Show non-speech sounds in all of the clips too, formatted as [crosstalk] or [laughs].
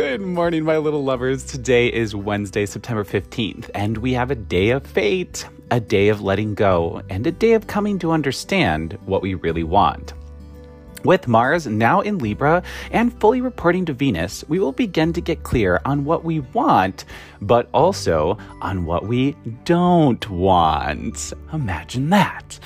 Good morning, my little lovers. Today is Wednesday, September 15th, and we have a day of fate, a day of letting go, and a day of coming to understand what we really want. With Mars now in Libra and fully reporting to Venus, we will begin to get clear on what we want, but also on what we don't want. Imagine that.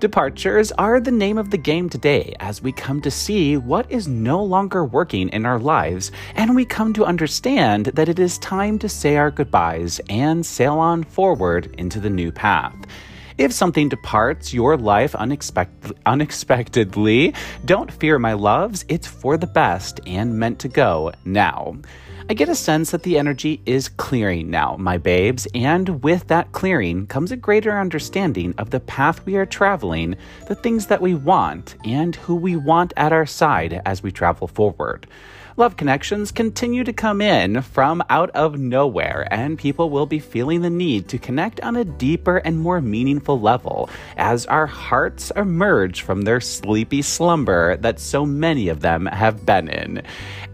Departures are the name of the game today as we come to see what is no longer working in our lives and we come to understand that it is time to say our goodbyes and sail on forward into the new path. If something departs your life unexpect- unexpectedly, don't fear, my loves. It's for the best and meant to go now. I get a sense that the energy is clearing now, my babes, and with that clearing comes a greater understanding of the path we are traveling, the things that we want, and who we want at our side as we travel forward. Love connections continue to come in from out of nowhere, and people will be feeling the need to connect on a deeper and more meaningful level as our hearts emerge from their sleepy slumber that so many of them have been in.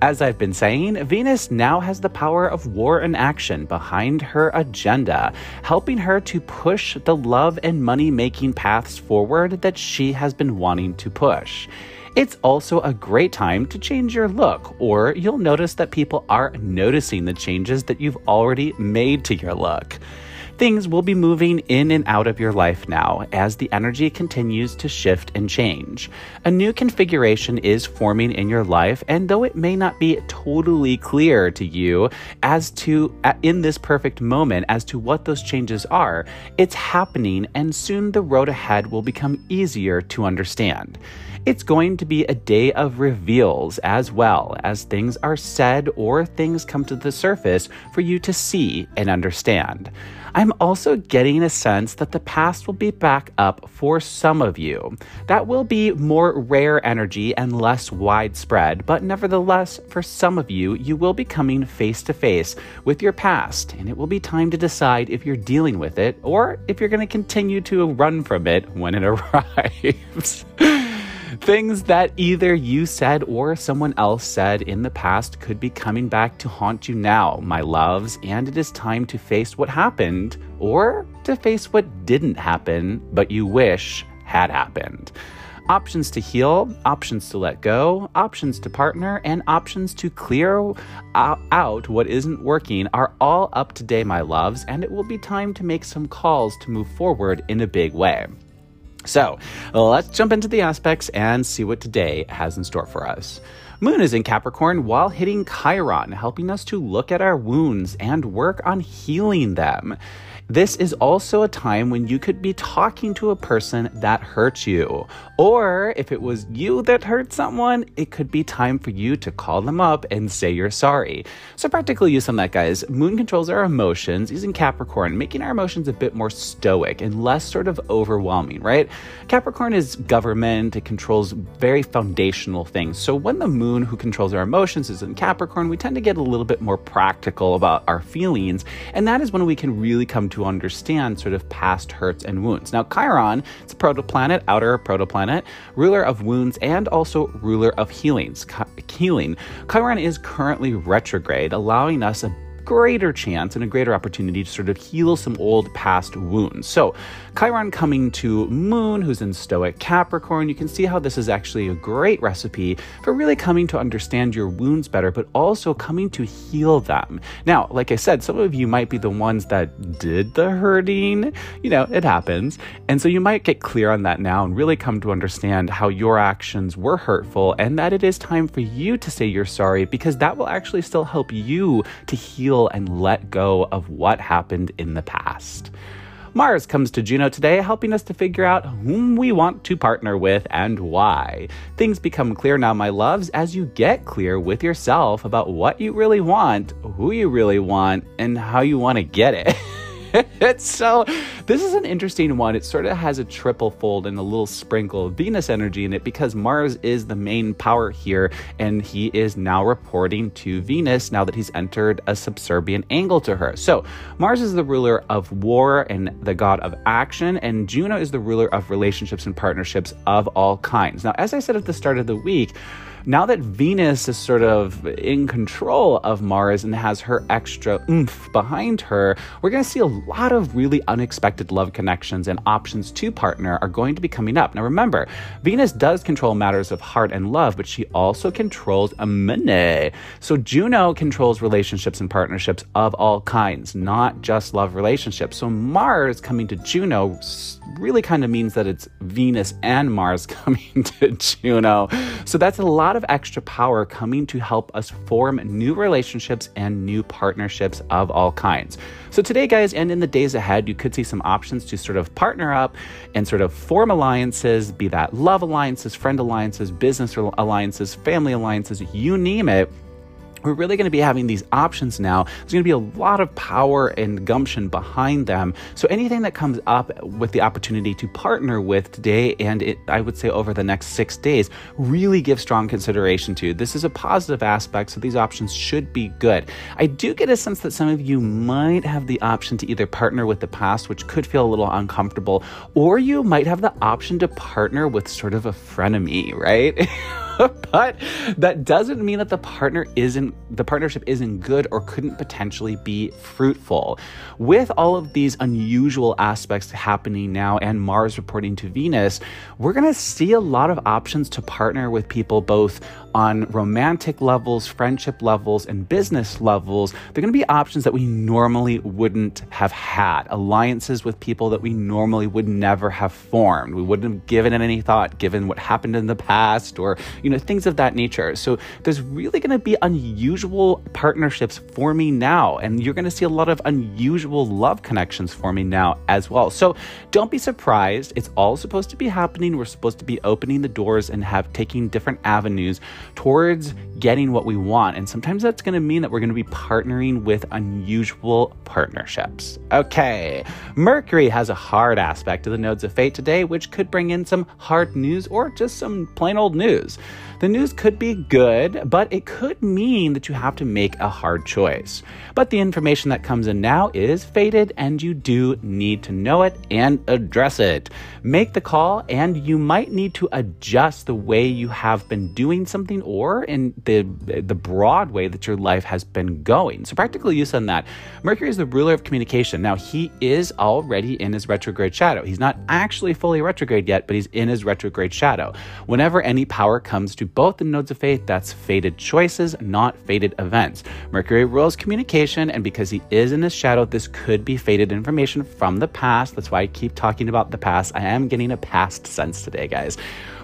As I've been saying, Venus now has the power of war and action behind her agenda, helping her to push the love and money making paths forward that she has been wanting to push. It's also a great time to change your look, or you'll notice that people are noticing the changes that you've already made to your look. Things will be moving in and out of your life now as the energy continues to shift and change. A new configuration is forming in your life, and though it may not be totally clear to you as to, in this perfect moment, as to what those changes are, it's happening, and soon the road ahead will become easier to understand. It's going to be a day of reveals as well as things are said or things come to the surface for you to see and understand. I'm also getting a sense that the past will be back up for some of you. That will be more rare energy and less widespread, but nevertheless, for some of you, you will be coming face to face with your past, and it will be time to decide if you're dealing with it or if you're going to continue to run from it when it [laughs] arrives. Things that either you said or someone else said in the past could be coming back to haunt you now, my loves, and it is time to face what happened or to face what didn't happen but you wish had happened. Options to heal, options to let go, options to partner, and options to clear out what isn't working are all up today, my loves, and it will be time to make some calls to move forward in a big way. So let's jump into the aspects and see what today has in store for us. Moon is in Capricorn while hitting Chiron, helping us to look at our wounds and work on healing them. This is also a time when you could be talking to a person that hurt you. Or if it was you that hurt someone, it could be time for you to call them up and say you're sorry. So, practical use on that, guys. Moon controls our emotions using Capricorn, making our emotions a bit more stoic and less sort of overwhelming, right? Capricorn is government, it controls very foundational things. So, when the moon who controls our emotions is in Capricorn, we tend to get a little bit more practical about our feelings. And that is when we can really come to to understand sort of past hurts and wounds. Now, Chiron, it's a protoplanet, outer protoplanet, ruler of wounds and also ruler of healings, healing. Chiron is currently retrograde, allowing us a greater chance and a greater opportunity to sort of heal some old past wounds. So, Chiron coming to Moon, who's in Stoic Capricorn, you can see how this is actually a great recipe for really coming to understand your wounds better, but also coming to heal them. Now, like I said, some of you might be the ones that did the hurting. You know, it happens. And so you might get clear on that now and really come to understand how your actions were hurtful and that it is time for you to say you're sorry because that will actually still help you to heal and let go of what happened in the past. Mars comes to Juno today, helping us to figure out whom we want to partner with and why. Things become clear now, my loves, as you get clear with yourself about what you really want, who you really want, and how you want to get it. [laughs] [laughs] so this is an interesting one. It sort of has a triple fold and a little sprinkle of Venus energy in it because Mars is the main power here, and he is now reporting to Venus now that he's entered a subservient angle to her. So, Mars is the ruler of war and the god of action, and Juno is the ruler of relationships and partnerships of all kinds. Now, as I said at the start of the week, now that Venus is sort of in control of Mars and has her extra oomph behind her, we're going to see a lot of really unexpected love connections and options to partner are going to be coming up. Now, remember, Venus does control matters of heart and love, but she also controls a money. So Juno controls relationships and partnerships of all kinds, not just love relationships. So Mars coming to Juno really kind of means that it's Venus and Mars [laughs] coming to Juno. So that's a lot of extra power coming to help us form new relationships and new partnerships of all kinds. So today, guys, and in the days ahead, you could see some options to sort of partner up and sort of form alliances, be that love alliances, friend alliances, business alliances, family alliances, you name it we're really going to be having these options now. There's going to be a lot of power and gumption behind them. So anything that comes up with the opportunity to partner with today and it, I would say over the next six days, really give strong consideration to. This is a positive aspect, so these options should be good. I do get a sense that some of you might have the option to either partner with the past, which could feel a little uncomfortable, or you might have the option to partner with sort of a frenemy, right? [laughs] [laughs] but that doesn't mean that the partner isn't the partnership isn't good or couldn't potentially be fruitful. With all of these unusual aspects happening now and Mars reporting to Venus, we're going to see a lot of options to partner with people both on romantic levels, friendship levels, and business levels, they're going to be options that we normally wouldn't have had. Alliances with people that we normally would never have formed. We wouldn't have given it any thought given what happened in the past or, you know, things of that nature. So there's really going to be unusual partnerships forming now, and you're going to see a lot of unusual love connections forming now as well. So don't be surprised. It's all supposed to be happening. We're supposed to be opening the doors and have taking different avenues towards getting what we want. And sometimes that's going to mean that we're going to be partnering with unusual partnerships. Okay, Mercury has a hard aspect to the nodes of fate today, which could bring in some hard news or just some plain old news. The news could be good, but it could mean that you have to make a hard choice. But the information that comes in now is faded, and you do need to know it and address it. Make the call, and you might need to adjust the way you have been doing something or in the, the broad way that your life has been going. So, practically use on that. Mercury is the ruler of communication. Now, he is already in his retrograde shadow. He's not actually fully retrograde yet, but he's in his retrograde shadow. Whenever any power comes to both the nodes of fate, that's fated choices, not fated events. Mercury rules communication, and because he is in his shadow, this could be fated information from the past. That's why I keep talking about the past. I am getting a past sense today, guys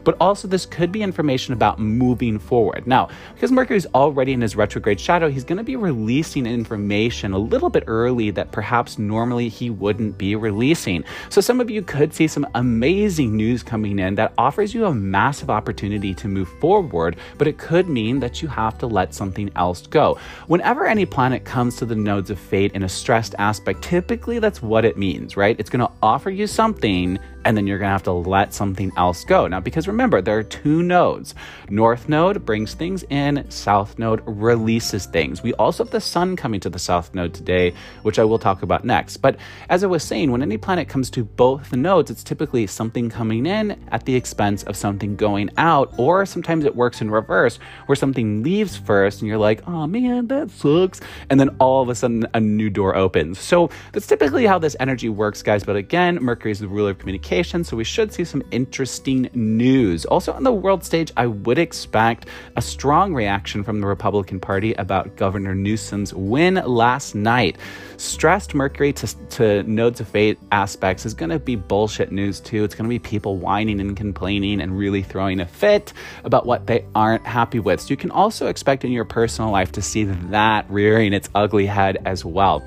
but also this could be information about moving forward. Now, because Mercury is already in his retrograde shadow, he's going to be releasing information a little bit early that perhaps normally he wouldn't be releasing. So some of you could see some amazing news coming in that offers you a massive opportunity to move forward, but it could mean that you have to let something else go. Whenever any planet comes to the nodes of fate in a stressed aspect, typically that's what it means, right? It's going to offer you something and then you're going to have to let something else go. Now, because remember, there are two nodes. North node brings things in, south node releases things. We also have the sun coming to the south node today, which I will talk about next. But as I was saying, when any planet comes to both the nodes, it's typically something coming in at the expense of something going out, or sometimes it works in reverse, where something leaves first and you're like, oh man, that sucks. And then all of a sudden, a new door opens. So that's typically how this energy works, guys. But again, Mercury is the ruler of communication so we should see some interesting news. Also, on the world stage, I would expect a strong reaction from the Republican Party about Governor Newsom's win last night. Stressed Mercury to, to nodes of fate aspects is going to be bullshit news, too. It's going to be people whining and complaining and really throwing a fit about what they aren't happy with. So, you can also expect in your personal life to see that rearing its ugly head as well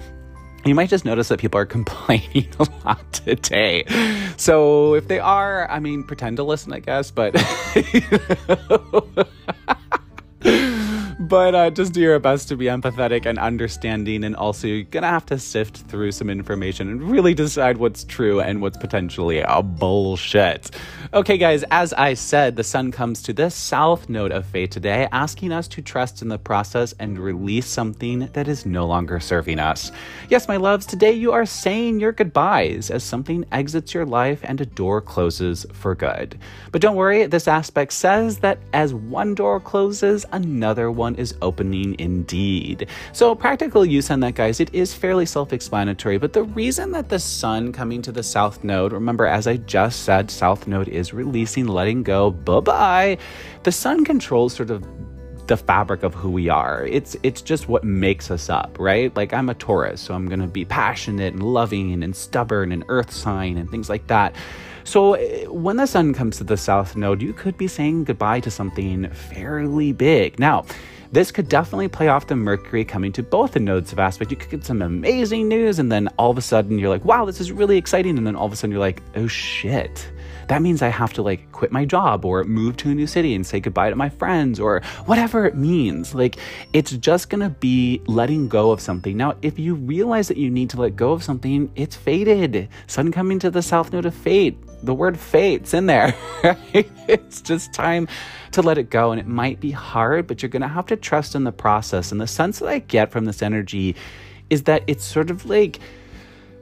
you might just notice that people are [laughs] complaining a lot today. So if they are, I mean, pretend to listen, I guess, but. [laughs] but uh, just do your best to be empathetic and understanding. And also, you're to have to sift through some information and really decide what's true and what's potentially a bullshit. Okay, guys, as I said, the sun comes to the south node of fate today, asking us to trust in the process and release something that is no longer serving us. Yes, my loves, today you are saying your goodbyes as something exits your life and a door closes for good. But don't worry, this aspect says that as one door closes, another one is opening indeed. So, practical use on that, guys, it is fairly self explanatory. But the reason that the sun coming to the south node, remember, as I just said, south node is releasing, letting go, bye bye. The sun controls sort of the fabric of who we are. It's it's just what makes us up, right? Like I'm a Taurus, so I'm going to be passionate and loving and stubborn and earth sign and things like that. So when the sun comes to the south node, you could be saying goodbye to something fairly big. Now, this could definitely play off the Mercury coming to both the nodes of aspect. You could get some amazing news, and then all of a sudden you're like, wow, this is really exciting. And then all of a sudden you're like, oh shit that means I have to like quit my job or move to a new city and say goodbye to my friends or whatever it means. Like it's just gonna be letting go of something. Now, if you realize that you need to let go of something, it's fated. Sun coming to the south node of fate. The word fate's in there. Right? [laughs] It's just time to let it go. And it might be hard, but you're gonna have to trust in the process. And the sense that I get from this energy is that it's sort of like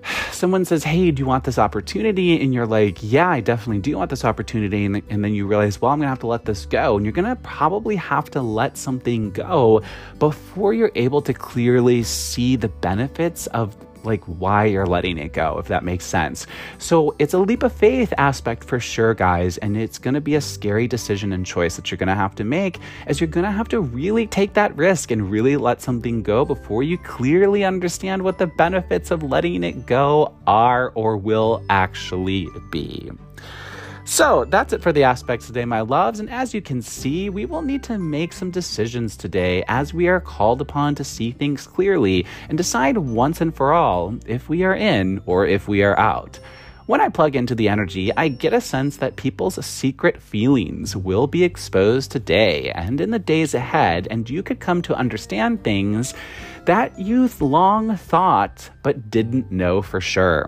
[sighs] someone says, Hey, do you want this opportunity? And you're like, Yeah, I definitely do want this opportunity. And, and then you realize, Well, I'm going to have to let this go. And you're going to probably have to let something go before you're able to clearly see the benefits of like why you're letting it go, if that makes sense. So it's a leap of faith aspect for sure, guys, and it's gonna be a scary decision and choice that you're gonna have to make as you're gonna have to really take that risk and really let something go before you clearly understand what the benefits of letting it go are or will actually be. So that's it for the aspects today, my loves. And as you can see, we will need to make some decisions today as we are called upon to see things clearly and decide once and for all if we are in or if we are out. When I plug into the energy, I get a sense that people's secret feelings will be exposed today and in the days ahead, and you could come to understand things that you've long thought but didn't know for sure.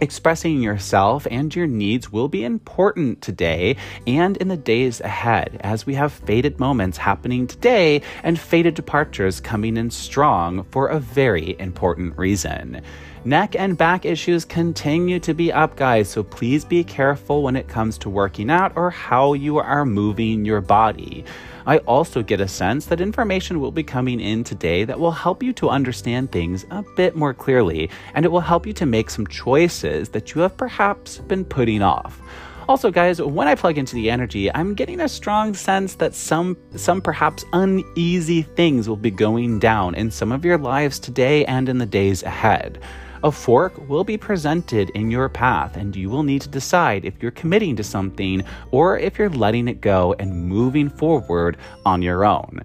Expressing yourself and your needs will be important today and in the days ahead, as we have faded moments happening today and faded departures coming in strong for a very important reason. Neck and back issues continue to be up, guys, so please be careful when it comes to working out or how you are moving your body. I also get a sense that information will be coming in today that will help you to understand things a bit more clearly, and it will help you to make some choices that you have perhaps been putting off. Also, guys, when I plug into the energy, I'm getting a strong sense that some some perhaps uneasy things will be going down in some of your lives today and in the days ahead. A fork will be presented in your path, and you will need to decide if you're committing to something or if you're letting it go and moving forward on your own.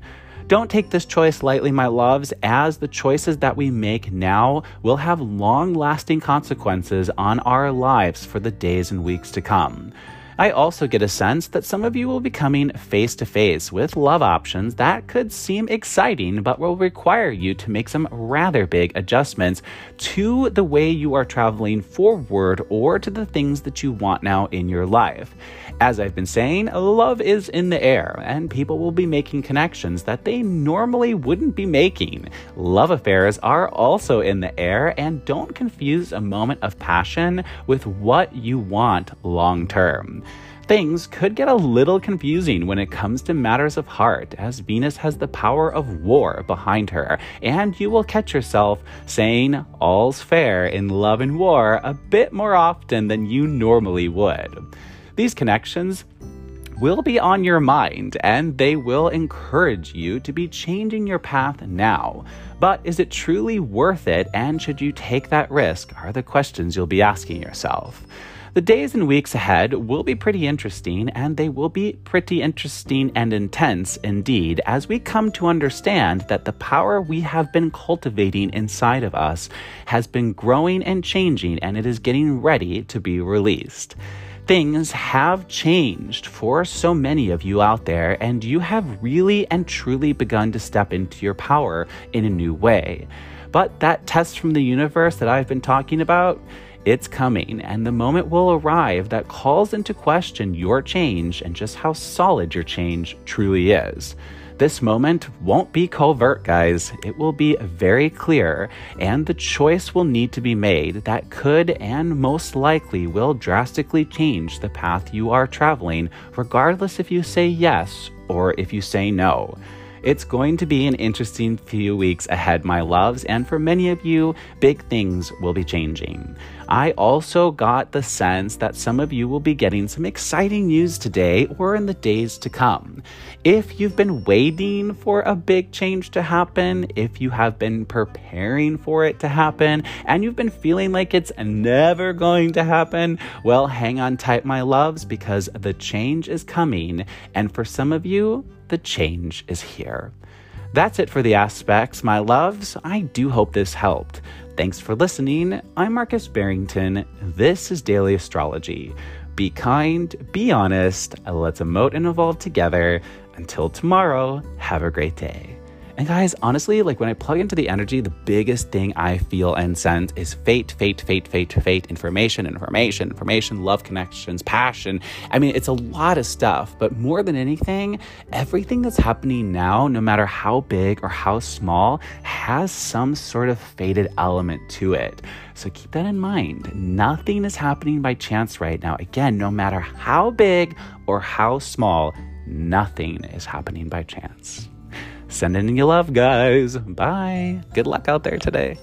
Don't take this choice lightly, my loves, as the choices that we make now will have long lasting consequences on our lives for the days and weeks to come. I also get a sense that some of you will be coming face to face with love options that could seem exciting, but will require you to make some rather big adjustments to the way you are traveling forward or to the things that you want now in your life. As I've been saying, love is in the air, and people will be making connections that they normally wouldn't be making. Love affairs are also in the air, and don't confuse a moment of passion with what you want long term. Things could get a little confusing when it comes to matters of heart, as Venus has the power of war behind her, and you will catch yourself saying all's fair in love and war a bit more often than you normally would. These connections will be on your mind and they will encourage you to be changing your path now. But is it truly worth it and should you take that risk? Are the questions you'll be asking yourself. The days and weeks ahead will be pretty interesting, and they will be pretty interesting and intense indeed as we come to understand that the power we have been cultivating inside of us has been growing and changing, and it is getting ready to be released. Things have changed for so many of you out there, and you have really and truly begun to step into your power in a new way. But that test from the universe that I've been talking about, it's coming, and the moment will arrive that calls into question your change and just how solid your change truly is. This moment won't be covert, guys. It will be very clear, and the choice will need to be made that could and most likely will drastically change the path you are traveling, regardless if you say yes or if you say no. It's going to be an interesting few weeks ahead, my loves, and for many of you, big things will be changing. I also got the sense that some of you will be getting some exciting news today or in the days to come. If you've been waiting for a big change to happen, if you have been preparing for it to happen, and you've been feeling like it's never going to happen, well, hang on tight, my loves, because the change is coming. And for some of you, the change is here. That's it for the aspects, my loves. I do hope this helped. Thanks for listening. I'm Marcus Barrington. This is Daily Astrology. Be kind, be honest, let's emote and evolve together. Until tomorrow, have a great day. And guys, honestly, like when I plug into the energy, the biggest thing I feel and sense is fate, fate, fate, fate, fate, information, information, information, love connections, passion. I mean, it's a lot of stuff, but more than anything, everything that's happening now, no matter how big or how small, has some sort of fated element to it. So keep that in mind. Nothing is happening by chance right now. Again, no matter how big or how small, nothing is happening by chance. Send in your love, guys. Bye. Good luck out there today.